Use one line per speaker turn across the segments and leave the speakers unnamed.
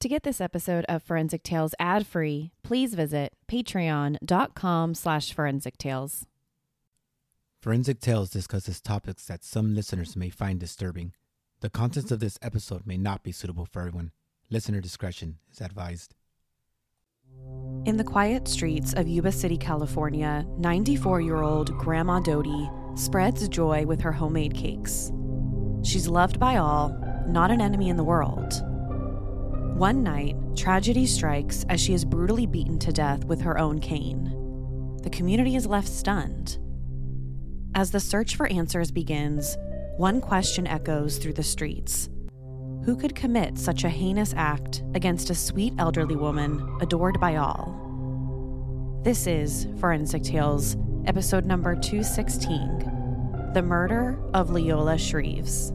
To get this episode of Forensic Tales ad-free, please visit patreon.com slash forensic tales.
Forensic Tales discusses topics that some listeners may find disturbing. The contents of this episode may not be suitable for everyone. Listener discretion is advised.
In the quiet streets of Yuba City, California, 94 year old Grandma Doty spreads joy with her homemade cakes. She's loved by all, not an enemy in the world. One night, tragedy strikes as she is brutally beaten to death with her own cane. The community is left stunned. As the search for answers begins, one question echoes through the streets Who could commit such a heinous act against a sweet elderly woman adored by all? This is Forensic Tales, episode number 216 The Murder of Leola Shreves.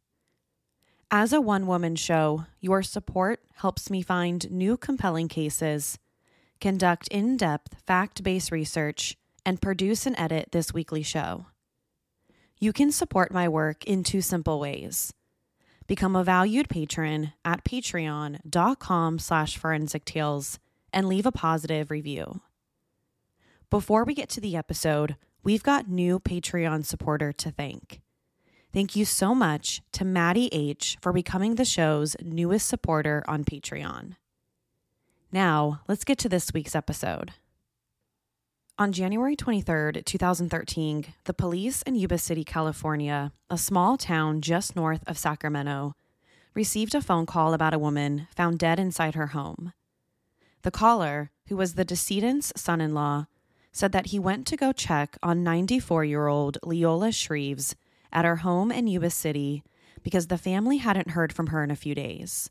As a one woman show, your support helps me find new compelling cases, conduct in depth fact based research, and produce and edit this weekly show. You can support my work in two simple ways. Become a valued patron at patreon.com slash forensic tales and leave a positive review. Before we get to the episode, we've got new Patreon supporter to thank. Thank you so much to Maddie H for becoming the show's newest supporter on Patreon. Now, let's get to this week's episode. On January 23rd, 2013, the police in Yuba City, California, a small town just north of Sacramento, received a phone call about a woman found dead inside her home. The caller, who was the decedent's son in law, said that he went to go check on 94 year old Leola Shreves at her home in Yuba City because the family hadn't heard from her in a few days.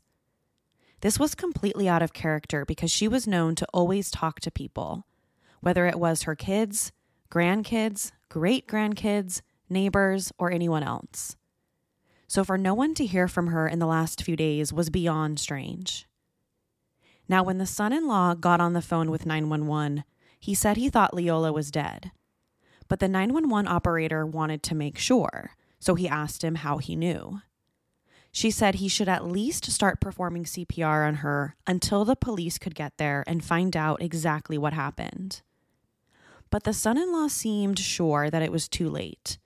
This was completely out of character because she was known to always talk to people, whether it was her kids, grandkids, great grandkids, neighbors, or anyone else. So for no one to hear from her in the last few days was beyond strange. Now, when the son in law got on the phone with 911, he said he thought Leola was dead. But the 911 operator wanted to make sure, so he asked him how he knew. She said he should at least start performing CPR on her until the police could get there and find out exactly what happened. But the son in law seemed sure that it was too late.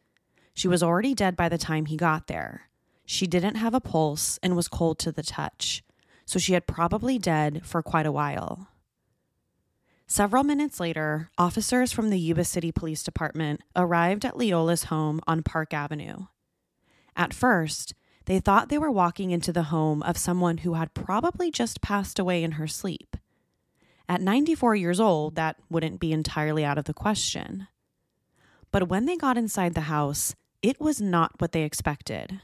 She was already dead by the time he got there. She didn't have a pulse and was cold to the touch, so she had probably dead for quite a while. Several minutes later, officers from the Yuba City Police Department arrived at Leola's home on Park Avenue. At first, they thought they were walking into the home of someone who had probably just passed away in her sleep. At 94 years old, that wouldn't be entirely out of the question. But when they got inside the house, it was not what they expected.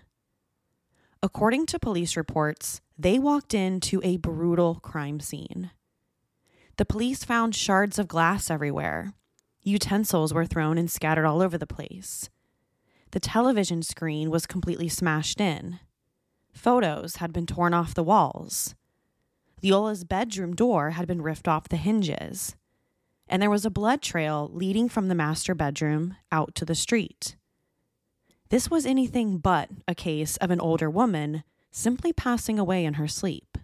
According to police reports, they walked into a brutal crime scene. The police found shards of glass everywhere. Utensils were thrown and scattered all over the place. The television screen was completely smashed in. Photos had been torn off the walls. Leola's bedroom door had been ripped off the hinges. And there was a blood trail leading from the master bedroom out to the street. This was anything but a case of an older woman simply passing away in her sleep.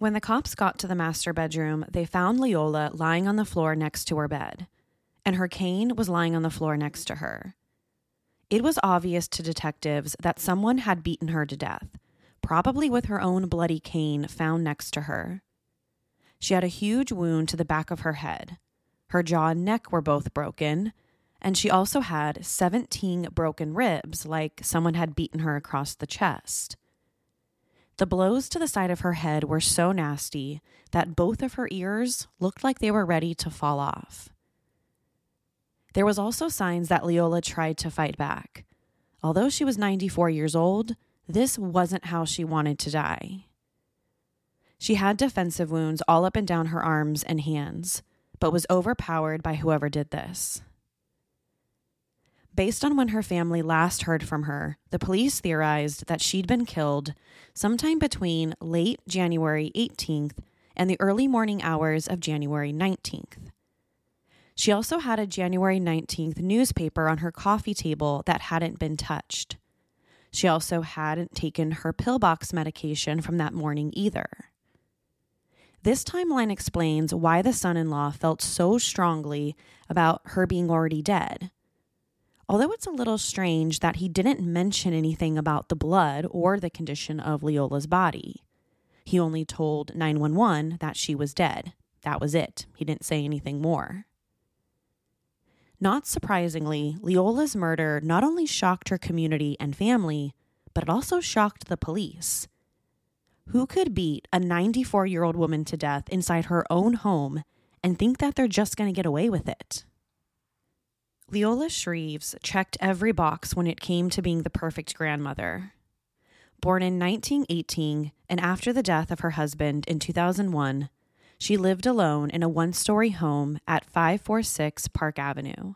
When the cops got to the master bedroom, they found Leola lying on the floor next to her bed, and her cane was lying on the floor next to her. It was obvious to detectives that someone had beaten her to death, probably with her own bloody cane found next to her. She had a huge wound to the back of her head. Her jaw and neck were both broken, and she also had 17 broken ribs, like someone had beaten her across the chest. The blows to the side of her head were so nasty that both of her ears looked like they were ready to fall off. There was also signs that Leola tried to fight back. Although she was 94 years old, this wasn't how she wanted to die. She had defensive wounds all up and down her arms and hands, but was overpowered by whoever did this. Based on when her family last heard from her, the police theorized that she'd been killed sometime between late January 18th and the early morning hours of January 19th. She also had a January 19th newspaper on her coffee table that hadn't been touched. She also hadn't taken her pillbox medication from that morning either. This timeline explains why the son in law felt so strongly about her being already dead although it's a little strange that he didn't mention anything about the blood or the condition of Leola's body. He only told 911 that she was dead. That was it. He didn't say anything more. Not surprisingly, Leola's murder not only shocked her community and family, but it also shocked the police. Who could beat a 94 year old woman to death inside her own home and think that they're just going to get away with it? Leola Shreves checked every box when it came to being the perfect grandmother. Born in 1918 and after the death of her husband in 2001, she lived alone in a one story home at 546 Park Avenue.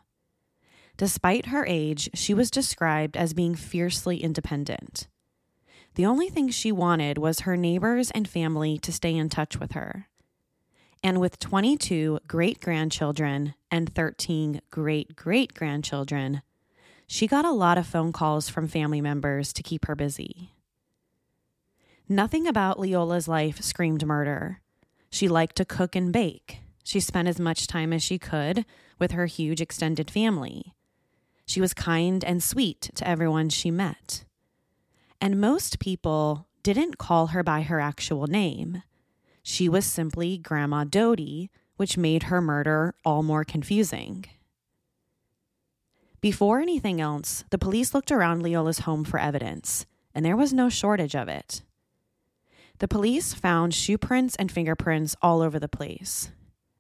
Despite her age, she was described as being fiercely independent. The only thing she wanted was her neighbors and family to stay in touch with her. And with 22 great grandchildren and 13 great great grandchildren, she got a lot of phone calls from family members to keep her busy. Nothing about Leola's life screamed murder. She liked to cook and bake. She spent as much time as she could with her huge extended family. She was kind and sweet to everyone she met. And most people didn't call her by her actual name. She was simply Grandma Dodie, which made her murder all more confusing. Before anything else, the police looked around Leola's home for evidence, and there was no shortage of it. The police found shoe prints and fingerprints all over the place.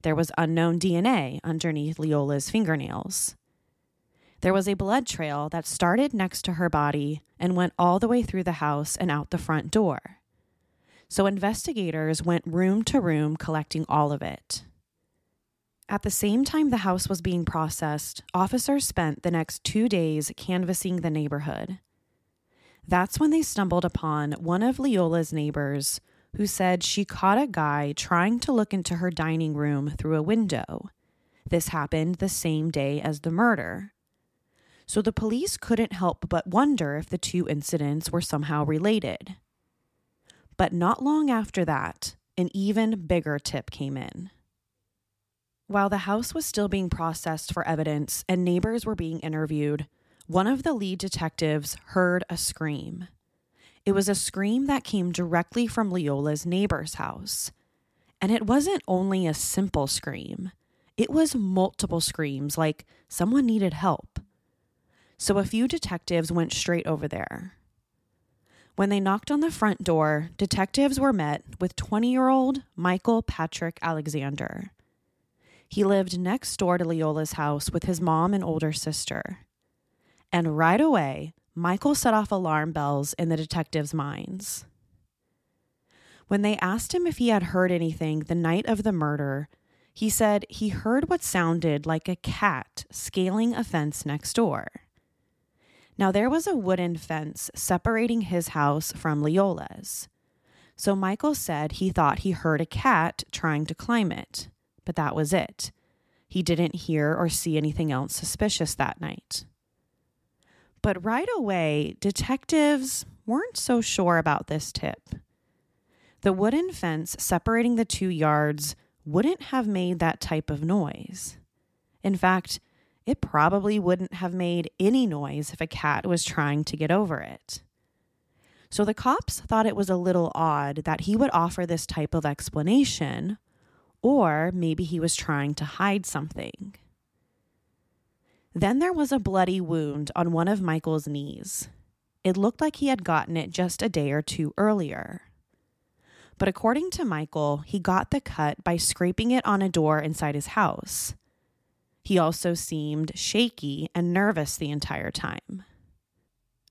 There was unknown DNA underneath Leola's fingernails. There was a blood trail that started next to her body and went all the way through the house and out the front door. So investigators went room to room collecting all of it. At the same time the house was being processed, officers spent the next two days canvassing the neighborhood. That's when they stumbled upon one of Leola's neighbors who said she caught a guy trying to look into her dining room through a window. This happened the same day as the murder. So the police couldn't help but wonder if the two incidents were somehow related. But not long after that, an even bigger tip came in. While the house was still being processed for evidence and neighbors were being interviewed, one of the lead detectives heard a scream. It was a scream that came directly from Leola's neighbor's house. And it wasn't only a simple scream, it was multiple screams like someone needed help. So a few detectives went straight over there. When they knocked on the front door, detectives were met with 20 year old Michael Patrick Alexander. He lived next door to Leola's house with his mom and older sister. And right away, Michael set off alarm bells in the detectives' minds. When they asked him if he had heard anything the night of the murder, he said he heard what sounded like a cat scaling a fence next door. Now, there was a wooden fence separating his house from Leola's. So Michael said he thought he heard a cat trying to climb it, but that was it. He didn't hear or see anything else suspicious that night. But right away, detectives weren't so sure about this tip. The wooden fence separating the two yards wouldn't have made that type of noise. In fact, it probably wouldn't have made any noise if a cat was trying to get over it. So the cops thought it was a little odd that he would offer this type of explanation, or maybe he was trying to hide something. Then there was a bloody wound on one of Michael's knees. It looked like he had gotten it just a day or two earlier. But according to Michael, he got the cut by scraping it on a door inside his house. He also seemed shaky and nervous the entire time.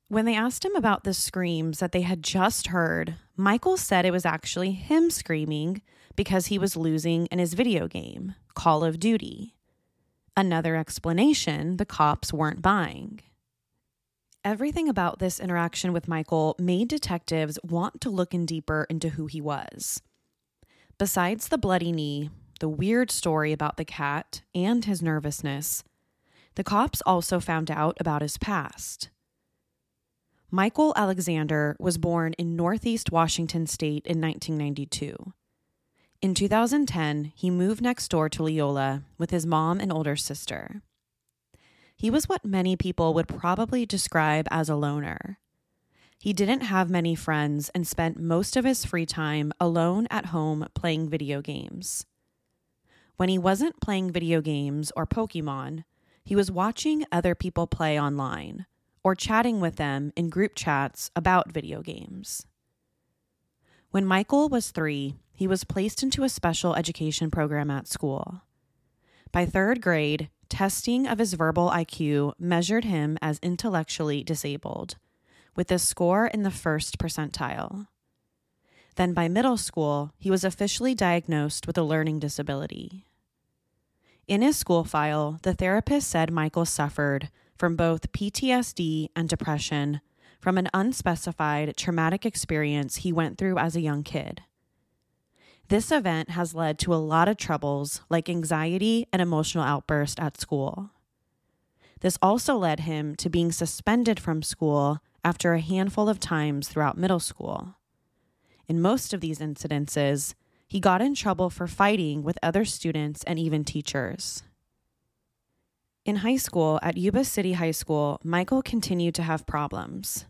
When they asked him about the screams that they had just heard, Michael said it was actually him screaming because he was losing in his video game, Call of Duty. Another explanation the cops weren't buying. Everything about this interaction with Michael made detectives want to look in deeper into who he was. Besides the bloody knee, the weird story about the cat, and his nervousness, the cops also found out about his past. Michael Alexander was born in Northeast Washington State in 1992. In 2010, he moved next door to Leola with his mom and older sister. He was what many people would probably describe as a loner. He didn't have many friends and spent most of his free time alone at home playing video games. When he wasn't playing video games or Pokemon, he was watching other people play online or chatting with them in group chats about video games. When Michael was three, he was placed into a special education program at school. By third grade, testing of his verbal IQ measured him as intellectually disabled, with a score in the first percentile. Then by middle school, he was officially diagnosed with a learning disability. In his school file, the therapist said Michael suffered from both PTSD and depression from an unspecified traumatic experience he went through as a young kid. This event has led to a lot of troubles like anxiety and emotional outburst at school. This also led him to being suspended from school after a handful of times throughout middle school. In most of these incidences, he got in trouble for fighting with other students and even teachers. In high school at Yuba City High School, Michael continued to have problems.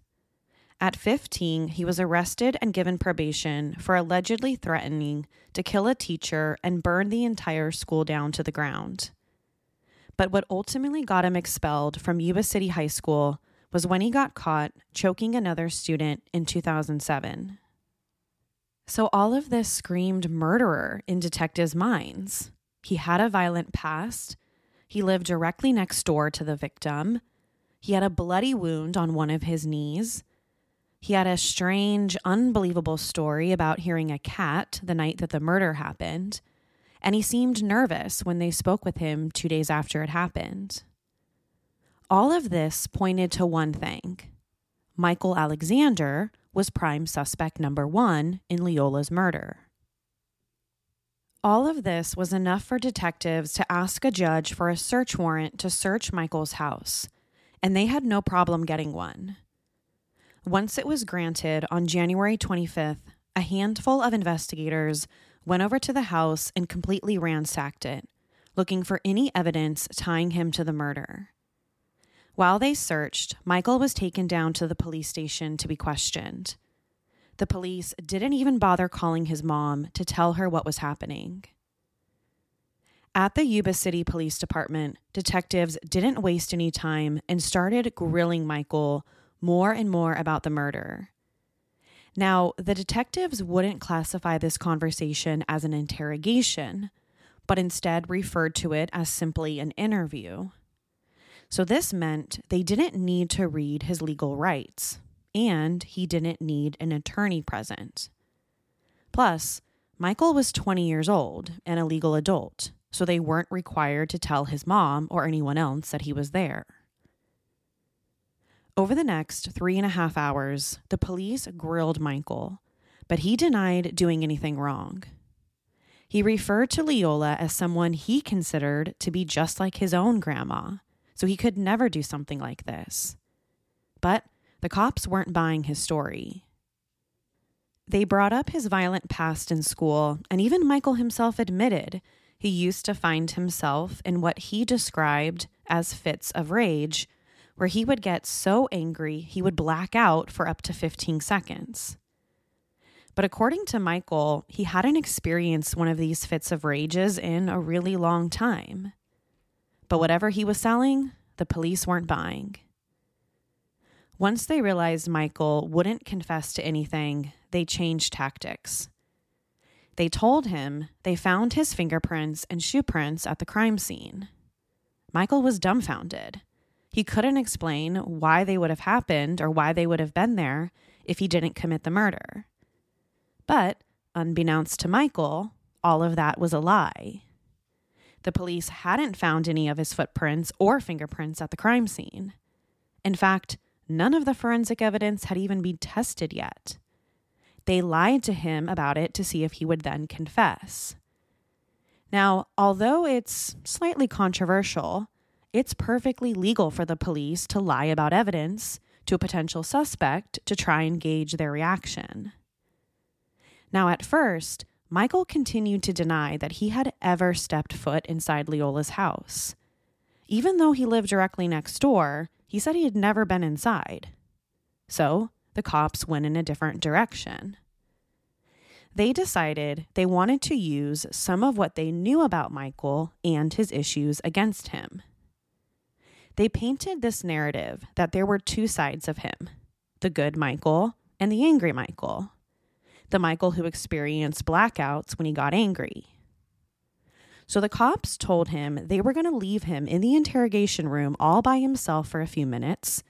At 15, he was arrested and given probation for allegedly threatening to kill a teacher and burn the entire school down to the ground. But what ultimately got him expelled from Yuba City High School was when he got caught choking another student in 2007. So all of this screamed murderer in detectives' minds. He had a violent past. He lived directly next door to the victim. He had a bloody wound on one of his knees. He had a strange, unbelievable story about hearing a cat the night that the murder happened, and he seemed nervous when they spoke with him two days after it happened. All of this pointed to one thing Michael Alexander was prime suspect number one in Leola's murder. All of this was enough for detectives to ask a judge for a search warrant to search Michael's house, and they had no problem getting one. Once it was granted on January 25th, a handful of investigators went over to the house and completely ransacked it, looking for any evidence tying him to the murder. While they searched, Michael was taken down to the police station to be questioned. The police didn't even bother calling his mom to tell her what was happening. At the Yuba City Police Department, detectives didn't waste any time and started grilling Michael more and more about the murder. Now, the detectives wouldn't classify this conversation as an interrogation, but instead referred to it as simply an interview. So, this meant they didn't need to read his legal rights, and he didn't need an attorney present. Plus, Michael was 20 years old and a legal adult, so they weren't required to tell his mom or anyone else that he was there. Over the next three and a half hours, the police grilled Michael, but he denied doing anything wrong. He referred to Leola as someone he considered to be just like his own grandma, so he could never do something like this. But the cops weren't buying his story. They brought up his violent past in school, and even Michael himself admitted he used to find himself in what he described as fits of rage where he would get so angry he would black out for up to 15 seconds. But according to Michael, he hadn't experienced one of these fits of rages in a really long time. But whatever he was selling, the police weren't buying. Once they realized Michael wouldn't confess to anything, they changed tactics. They told him they found his fingerprints and shoe prints at the crime scene. Michael was dumbfounded. He couldn't explain why they would have happened or why they would have been there if he didn't commit the murder. But, unbeknownst to Michael, all of that was a lie. The police hadn't found any of his footprints or fingerprints at the crime scene. In fact, none of the forensic evidence had even been tested yet. They lied to him about it to see if he would then confess. Now, although it's slightly controversial, it's perfectly legal for the police to lie about evidence to a potential suspect to try and gauge their reaction. Now, at first, Michael continued to deny that he had ever stepped foot inside Leola's house. Even though he lived directly next door, he said he had never been inside. So, the cops went in a different direction. They decided they wanted to use some of what they knew about Michael and his issues against him. They painted this narrative that there were two sides of him the good Michael and the angry Michael the Michael who experienced blackouts when he got angry. So the cops told him they were going to leave him in the interrogation room all by himself for a few minutes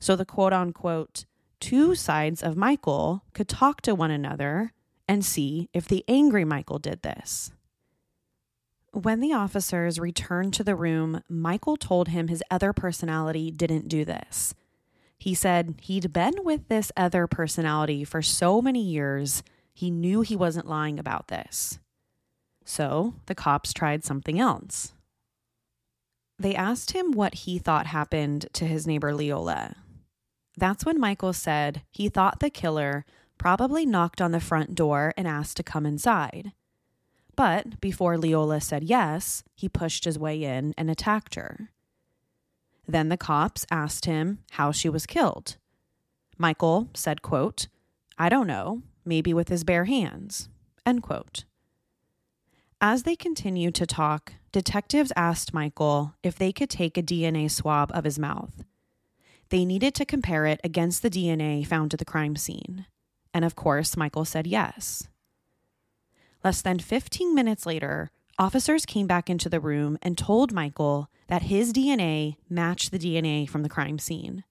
so the quote unquote two sides of Michael could talk to one another and see if the angry Michael did this. When the officers returned to the room, Michael told him his other personality didn't do this. He said he'd been with this other personality for so many years, he knew he wasn't lying about this. So the cops tried something else. They asked him what he thought happened to his neighbor Leola. That's when Michael said he thought the killer probably knocked on the front door and asked to come inside. But before Leola said yes, he pushed his way in and attacked her. Then the cops asked him how she was killed. Michael said, quote, I don't know, maybe with his bare hands, end quote. As they continued to talk, detectives asked Michael if they could take a DNA swab of his mouth. They needed to compare it against the DNA found at the crime scene. And of course, Michael said yes. Less than 15 minutes later, Officers came back into the room and told Michael that his DNA matched the DNA from the crime scene.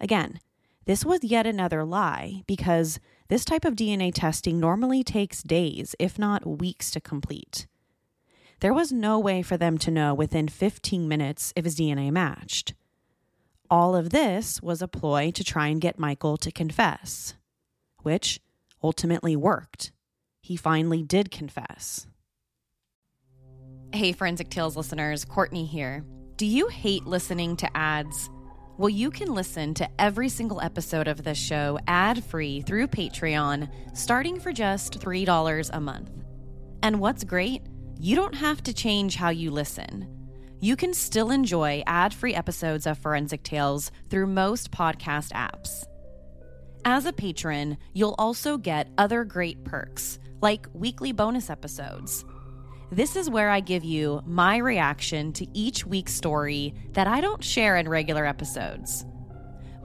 Again, this was yet another lie because this type of DNA testing normally takes days, if not weeks, to complete. There was no way for them to know within 15 minutes if his DNA matched. All of this was a ploy to try and get Michael to confess, which ultimately worked. He finally did confess.
Hey, Forensic Tales listeners, Courtney here. Do you hate listening to ads? Well, you can listen to every single episode of this show ad free through Patreon, starting for just $3 a month. And what's great? You don't have to change how you listen. You can still enjoy ad free episodes of Forensic Tales through most podcast apps. As a patron, you'll also get other great perks, like weekly bonus episodes this is where I give you my reaction to each week's story that I don't share in regular episodes.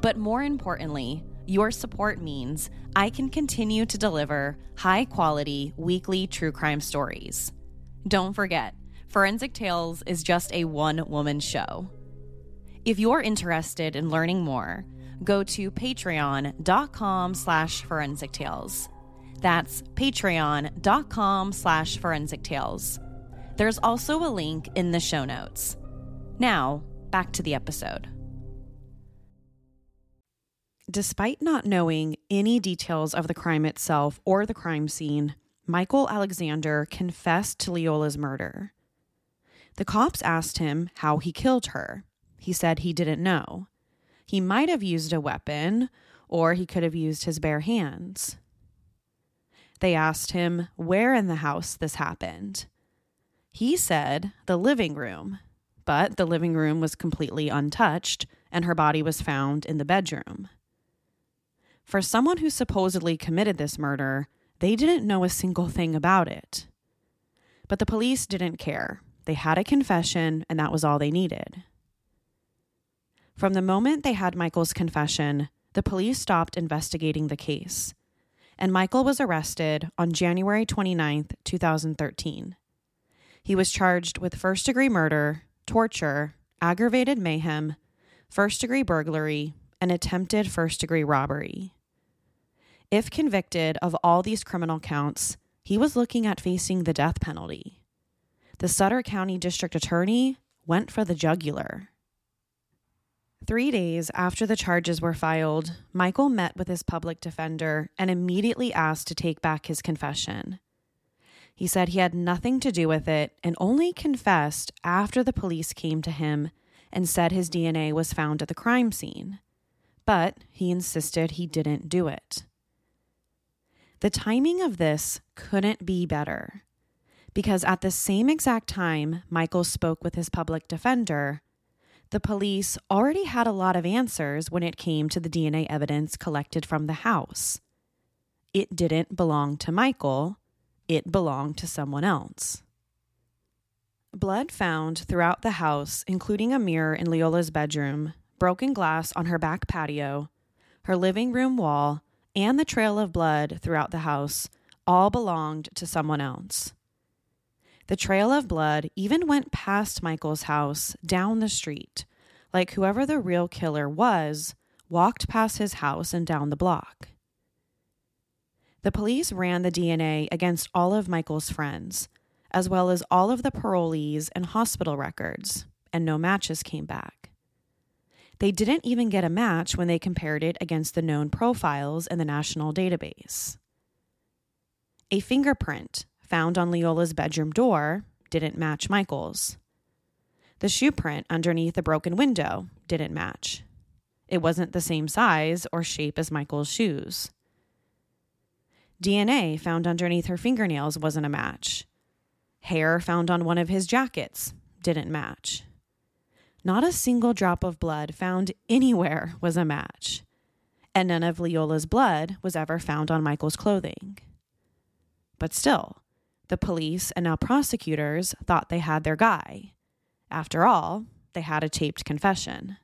But more importantly, your support means I can continue to deliver high quality weekly true crime stories. Don't forget, Forensic Tales is just a one woman show. If you're interested in learning more, go to patreon.com slash forensic tales. That's patreon.com slash forensic tales. There's also a link in the show notes. Now, back to the episode.
Despite not knowing any details of the crime itself or the crime scene, Michael Alexander confessed to Leola's murder. The cops asked him how he killed her. He said he didn't know. He might have used a weapon, or he could have used his bare hands. They asked him where in the house this happened. He said the living room, but the living room was completely untouched and her body was found in the bedroom. For someone who supposedly committed this murder, they didn't know a single thing about it. But the police didn't care. They had a confession, and that was all they needed. From the moment they had Michael's confession, the police stopped investigating the case, and Michael was arrested on January 29, 2013. He was charged with first degree murder, torture, aggravated mayhem, first degree burglary, and attempted first degree robbery. If convicted of all these criminal counts, he was looking at facing the death penalty. The Sutter County District Attorney went for the jugular. Three days after the charges were filed, Michael met with his public defender and immediately asked to take back his confession. He said he had nothing to do with it and only confessed after the police came to him and said his DNA was found at the crime scene. But he insisted he didn't do it. The timing of this couldn't be better because at the same exact time Michael spoke with his public defender, the police already had a lot of answers when it came to the DNA evidence collected from the house. It didn't belong to Michael, it belonged to someone else. Blood found throughout the house, including a mirror in Leola's bedroom, broken glass on her back patio, her living room wall, and the trail of blood throughout the house all belonged to someone else. The trail of blood even went past Michael's house down the street, like whoever the real killer was walked past his house and down the block. The police ran the DNA against all of Michael's friends, as well as all of the parolees and hospital records, and no matches came back. They didn't even get a match when they compared it against the known profiles in the national database. A fingerprint found on Leola's bedroom door didn't match Michael's. The shoe print underneath the broken window didn't match. It wasn't the same size or shape as Michael's shoes. DNA found underneath her fingernails wasn't a match. Hair found on one of his jackets didn't match. Not a single drop of blood found anywhere was a match, and none of Leola's blood was ever found on Michael's clothing. But still, the police and now prosecutors thought they had their guy. After all, they had a taped confession.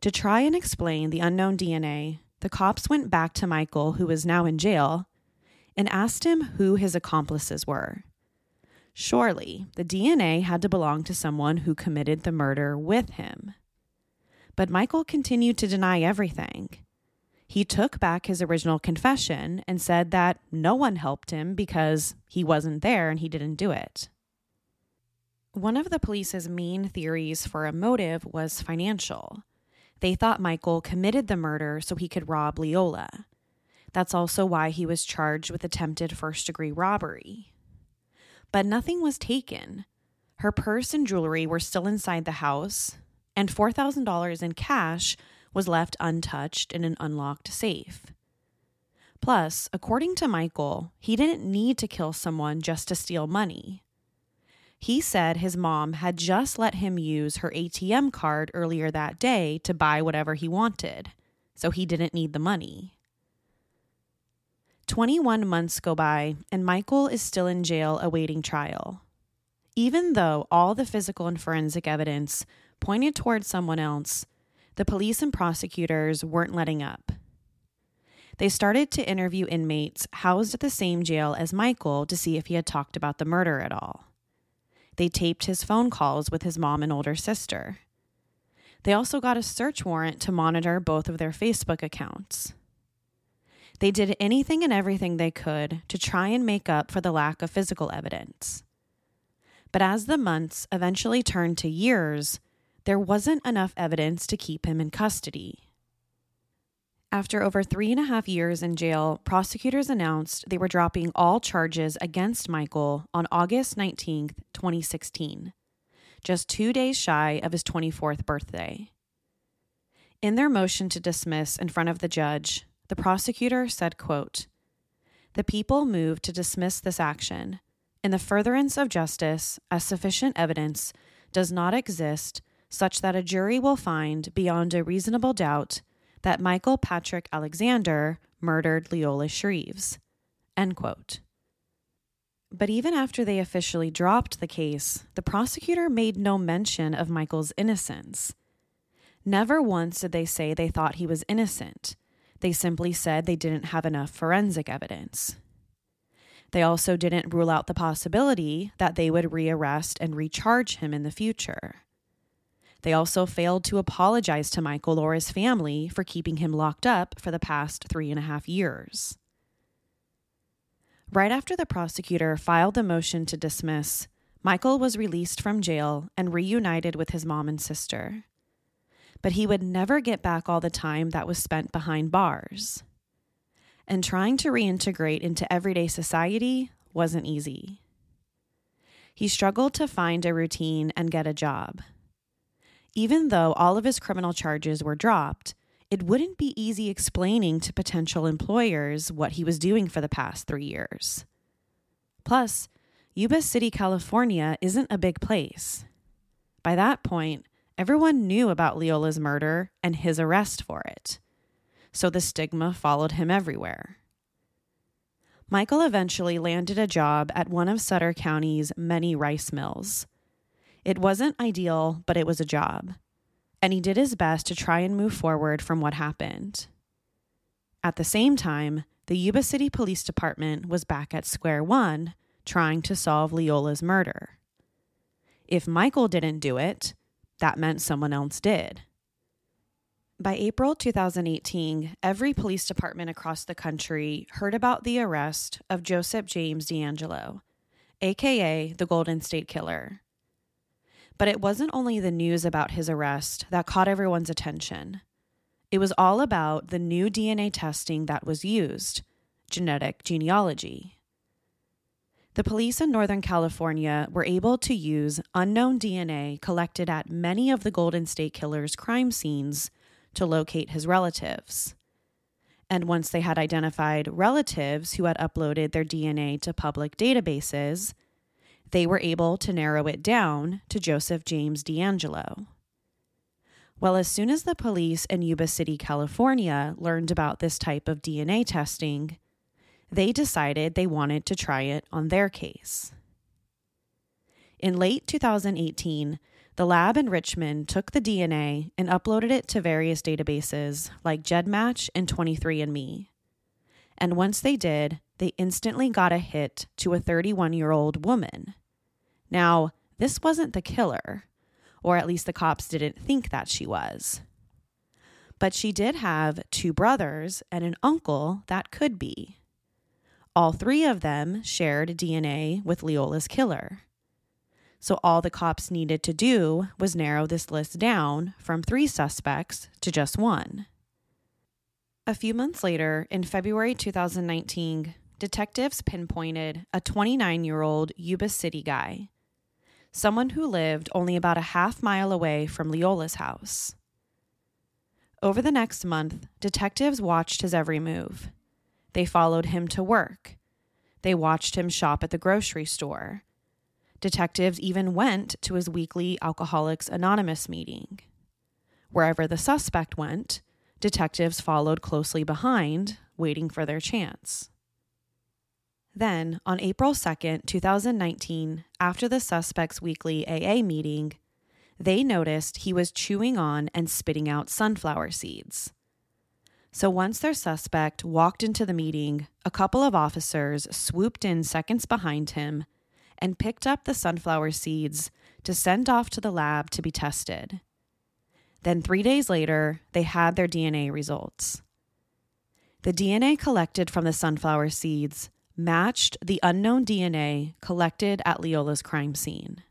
To try and explain the unknown DNA, the cops went back to Michael, who was now in jail, and asked him who his accomplices were. Surely, the DNA had to belong to someone who committed the murder with him. But Michael continued to deny everything. He took back his original confession and said that no one helped him because he wasn't there and he didn't do it. One of the police's main theories for a motive was financial. They thought Michael committed the murder so he could rob Leola. That's also why he was charged with attempted first degree robbery. But nothing was taken. Her purse and jewelry were still inside the house, and $4,000 in cash was left untouched in an unlocked safe. Plus, according to Michael, he didn't need to kill someone just to steal money. He said his mom had just let him use her ATM card earlier that day to buy whatever he wanted, so he didn't need the money. 21 months go by, and Michael is still in jail awaiting trial. Even though all the physical and forensic evidence pointed towards someone else, the police and prosecutors weren't letting up. They started to interview inmates housed at the same jail as Michael to see if he had talked about the murder at all. They taped his phone calls with his mom and older sister. They also got a search warrant to monitor both of their Facebook accounts. They did anything and everything they could to try and make up for the lack of physical evidence. But as the months eventually turned to years, there wasn't enough evidence to keep him in custody. After over three and a half years in jail, prosecutors announced they were dropping all charges against Michael on August 19, 2016, just two days shy of his 24th birthday. In their motion to dismiss in front of the judge, the prosecutor said, quote, The people moved to dismiss this action in the furtherance of justice as sufficient evidence does not exist such that a jury will find beyond a reasonable doubt that Michael Patrick Alexander murdered Leola Shreves. End quote. But even after they officially dropped the case, the prosecutor made no mention of Michael's innocence. Never once did they say they thought he was innocent. They simply said they didn't have enough forensic evidence. They also didn't rule out the possibility that they would rearrest and recharge him in the future. They also failed to apologize to Michael or his family for keeping him locked up for the past three and a half years. Right after the prosecutor filed the motion to dismiss, Michael was released from jail and reunited with his mom and sister. But he would never get back all the time that was spent behind bars. And trying to reintegrate into everyday society wasn't easy. He struggled to find a routine and get a job. Even though all of his criminal charges were dropped, it wouldn't be easy explaining to potential employers what he was doing for the past three years. Plus, Yuba City, California isn't a big place. By that point, everyone knew about Leola's murder and his arrest for it. So the stigma followed him everywhere. Michael eventually landed a job at one of Sutter County's many rice mills. It wasn't ideal, but it was a job. And he did his best to try and move forward from what happened. At the same time, the Yuba City Police Department was back at square one trying to solve Leola's murder. If Michael didn't do it, that meant someone else did. By April 2018, every police department across the country heard about the arrest of Joseph James DeAngelo, aka the Golden State Killer. But it wasn't only the news about his arrest that caught everyone's attention. It was all about the new DNA testing that was used genetic genealogy. The police in Northern California were able to use unknown DNA collected at many of the Golden State Killer's crime scenes to locate his relatives. And once they had identified relatives who had uploaded their DNA to public databases, they were able to narrow it down to Joseph James DeAngelo. Well, as soon as the police in Yuba City, California learned about this type of DNA testing, they decided they wanted to try it on their case. In late 2018, the lab in Richmond took the DNA and uploaded it to various databases like GEDmatch and 23andMe. And once they did, they instantly got a hit to a 31 year old woman. Now, this wasn't the killer, or at least the cops didn't think that she was. But she did have two brothers and an uncle that could be. All three of them shared DNA with Leola's killer. So all the cops needed to do was narrow this list down from three suspects to just one. A few months later, in February 2019, detectives pinpointed a 29 year old Yuba City guy, someone who lived only about a half mile away from Leola's house. Over the next month, detectives watched his every move. They followed him to work. They watched him shop at the grocery store. Detectives even went to his weekly Alcoholics Anonymous meeting. Wherever the suspect went, detectives followed closely behind, waiting for their chance. Then, on April 2nd, 2019, after the suspect's weekly AA meeting, they noticed he was chewing on and spitting out sunflower seeds. So once their suspect walked into the meeting, a couple of officers swooped in seconds behind him and picked up the sunflower seeds to send off to the lab to be tested. Then, three days later, they had their DNA results. The DNA collected from the sunflower seeds matched the unknown DNA collected at Leola's crime scene.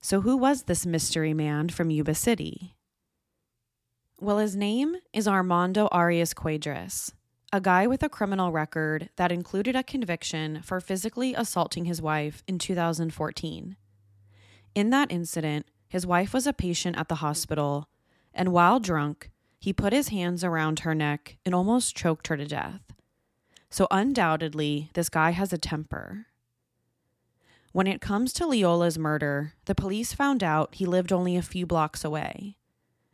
So, who was this mystery man from Yuba City? Well, his name is Armando Arias Cuadras, a guy with a criminal record that included a conviction for physically assaulting his wife in 2014. In that incident, his wife was a patient at the hospital, and while drunk, he put his hands around her neck and almost choked her to death. So, undoubtedly, this guy has a temper. When it comes to Leola's murder, the police found out he lived only a few blocks away.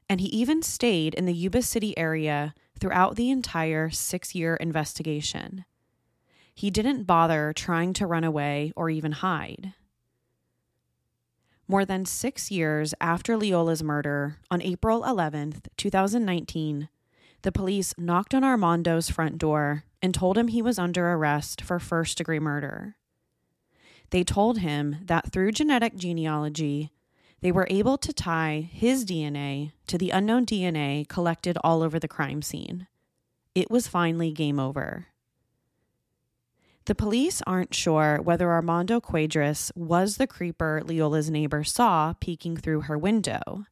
and he even stayed in the Yuba City area throughout the entire six year investigation. He didn't bother trying to run away or even hide. More than six years after Leola's murder, on April 11th, 2019, the police knocked on Armando's front door and told him he was under arrest for first degree murder. They told him that through genetic genealogy, they were able to tie his DNA to the unknown DNA collected all over the crime scene. It was finally game over. The police aren't sure whether Armando Cuadros was the creeper Leola's neighbor saw peeking through her window,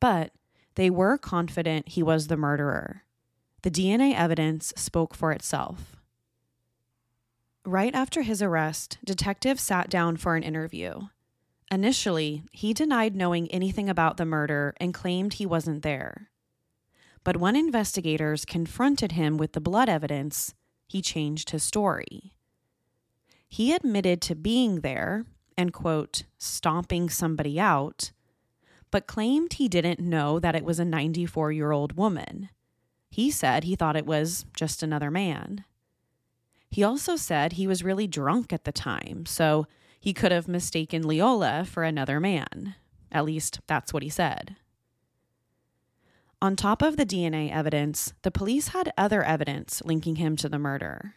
but they were confident he was the murderer. The DNA evidence spoke for itself. Right after his arrest, detectives sat down for an interview. Initially, he denied knowing anything about the murder and claimed he wasn't there. But when investigators confronted him with the blood evidence, he changed his story. He admitted to being there and, quote, stomping somebody out, but claimed he didn't know that it was a 94 year old woman. He said he thought it was just another man. He also said he was really drunk at the time, so he could have mistaken Leola for another man. At least that's what he said. On top of the DNA evidence, the police had other evidence linking him to the murder.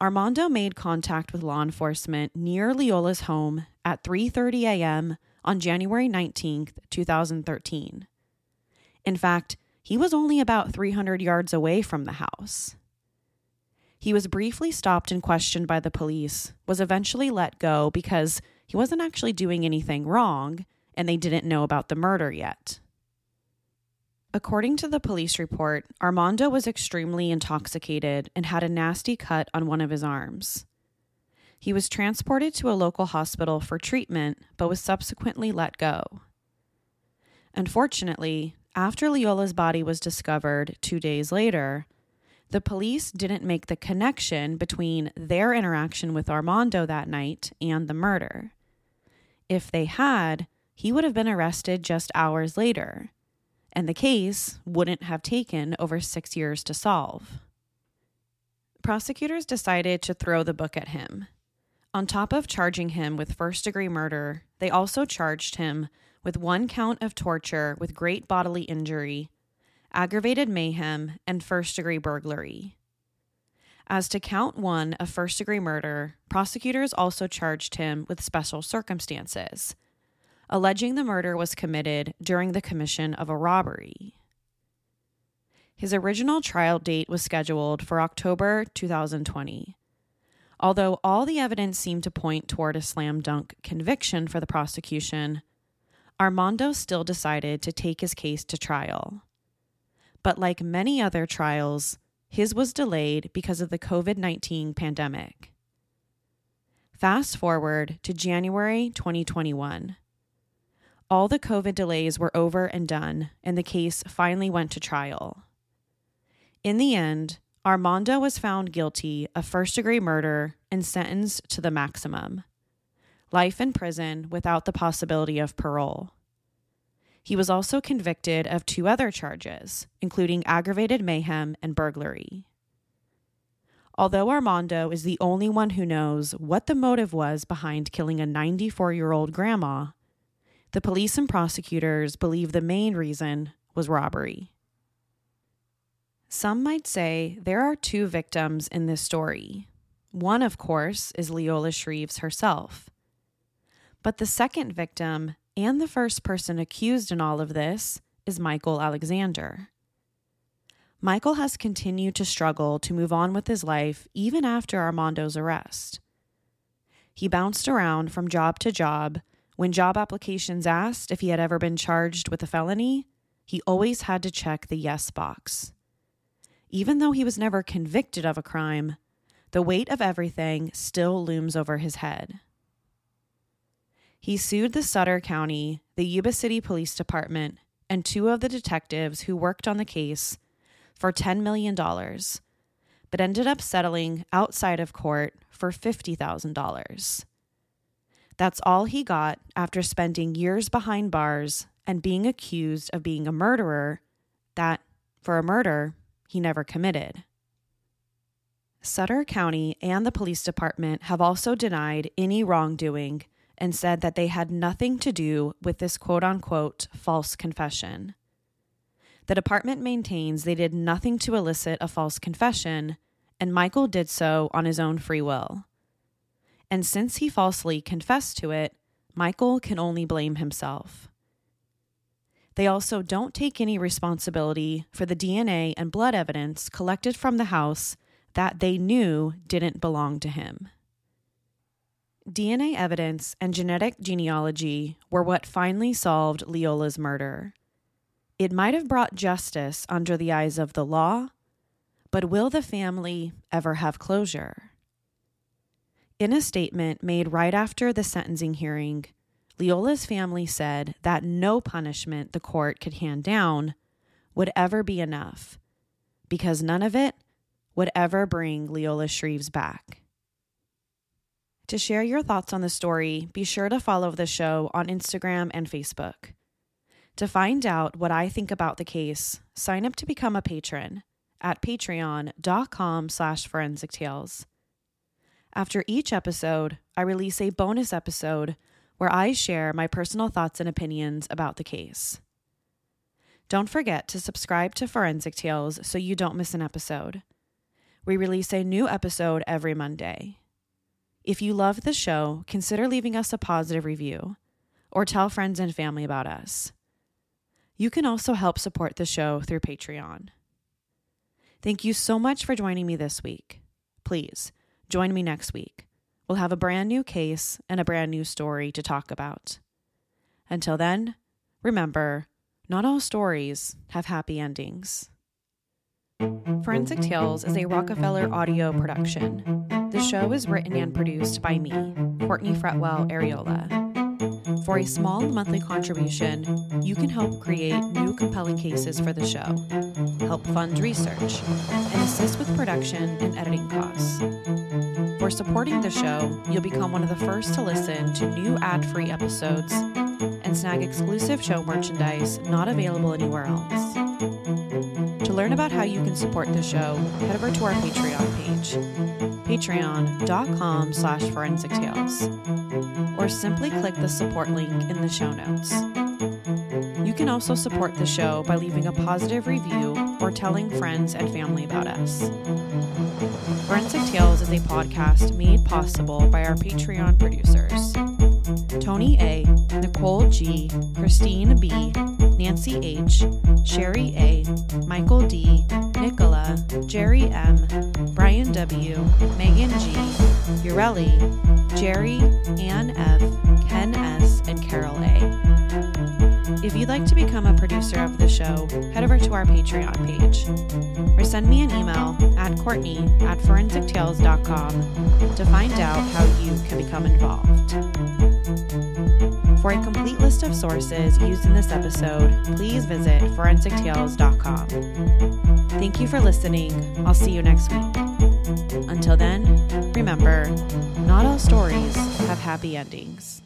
Armando made contact with law enforcement near Leola's home at 3:30 a.m. on January 19th, 2013. In fact, he was only about 300 yards away from the house. He was briefly stopped and questioned by the police, was eventually let go because he wasn't actually doing anything wrong and they didn't know about the murder yet. According to the police report, Armando was extremely intoxicated and had a nasty cut on one of his arms. He was transported to a local hospital for treatment, but was subsequently let go. Unfortunately, after Leola's body was discovered two days later, the police didn't make the connection between their interaction with Armando that night and the murder. If they had, he would have been arrested just hours later, and the case wouldn't have taken over six years to solve. Prosecutors decided to throw the book at him. On top of charging him with first degree murder, they also charged him with one count of torture with great bodily injury aggravated mayhem, and first degree burglary. As to count one of first degree murder, prosecutors also charged him with special circumstances, alleging the murder was committed during the commission of a robbery. His original trial date was scheduled for October 2020. Although all the evidence seemed to point toward a slam dunk conviction for the prosecution, Armando still decided to take his case to trial but like many other trials, his was delayed because of the COVID 19 pandemic. Fast forward to January 2021. All the COVID delays were over and done, and the case finally went to trial. In the end, Armando was found guilty of first degree murder and sentenced to the maximum life in prison without the possibility of parole. He was also convicted of two other charges, including aggravated mayhem and burglary. Although Armando is the only one who knows what the motive was behind killing a 94 year old grandma, the police and prosecutors believe the main reason was robbery. Some might say there are two victims in this story. One, of course, is Leola Shreves herself. But the second victim and the first person accused in all of this is Michael Alexander. Michael has continued to struggle to move on with his life even after Armando's arrest. He bounced around from job to job. When job applications asked if he had ever been charged with a felony, he always had to check the yes box. Even though he was never convicted of a crime, the weight of everything still looms over his head. He sued the Sutter County, the Yuba City Police Department, and two of the detectives who worked on the case for $10 million, but ended up settling outside of court for $50,000. That's all he got after spending years behind bars and being accused of being a murderer that, for a murder, he never committed. Sutter County and the police department have also denied any wrongdoing and said that they had nothing to do with this quote unquote false confession. The department maintains they did nothing to elicit a false confession, and Michael did so on his own free will. And since he falsely confessed to it, Michael can only blame himself. They also don't take any responsibility for the DNA and blood evidence collected from the house that they knew didn't belong to him. DNA evidence and genetic genealogy were what finally solved Leola's murder. It might have brought justice under the eyes of the law, but will the family ever have closure? In a statement made right after the sentencing hearing, Leola's family said that no punishment the court could hand down would ever be enough because none of it would ever bring Leola Shreves back. To share your thoughts on the story, be sure to follow the show on Instagram and Facebook. To find out what I think about the case, sign up to become a patron at patreon.com slash forensic tales. After each episode, I release a bonus episode where I share my personal thoughts and opinions about the case. Don't forget to subscribe to Forensic Tales so you don't miss an episode. We release a new episode every Monday. If you love the show, consider leaving us a positive review or tell friends and family about us. You can also help support the show through Patreon. Thank you so much for joining me this week. Please join me next week. We'll have a brand new case and a brand new story to talk about. Until then, remember not all stories have happy endings. Forensic Tales is a Rockefeller audio production. The show is written and produced by me, Courtney Fretwell Areola. For a small monthly contribution, you can help create new compelling cases for the show, help fund research, and assist with production and editing costs. For supporting the show, you'll become one of the first to listen to new ad free episodes and snag exclusive show merchandise not available anywhere else. To learn about how you can support the show, head over to our Patreon page, patreon.com slash forensic tales, or simply click the support link in the show notes. You can also support the show by leaving a positive review or telling friends and family about us. Forensic Tales is a podcast made possible by our Patreon producers. Tony A, Nicole G, Christine B, Nancy H, Sherry A, Michael D, Nicola, Jerry M, Brian W, Megan G, Ureli, Jerry, Ann F, Ken If you'd like to become a producer of the show, head over to our Patreon page or send me an email at Courtney at forensictales.com to find out how you can become involved. For a complete list of sources used in this episode, please visit forensictales.com. Thank you for listening. I'll see you next week. Until then, remember, not all stories have happy endings.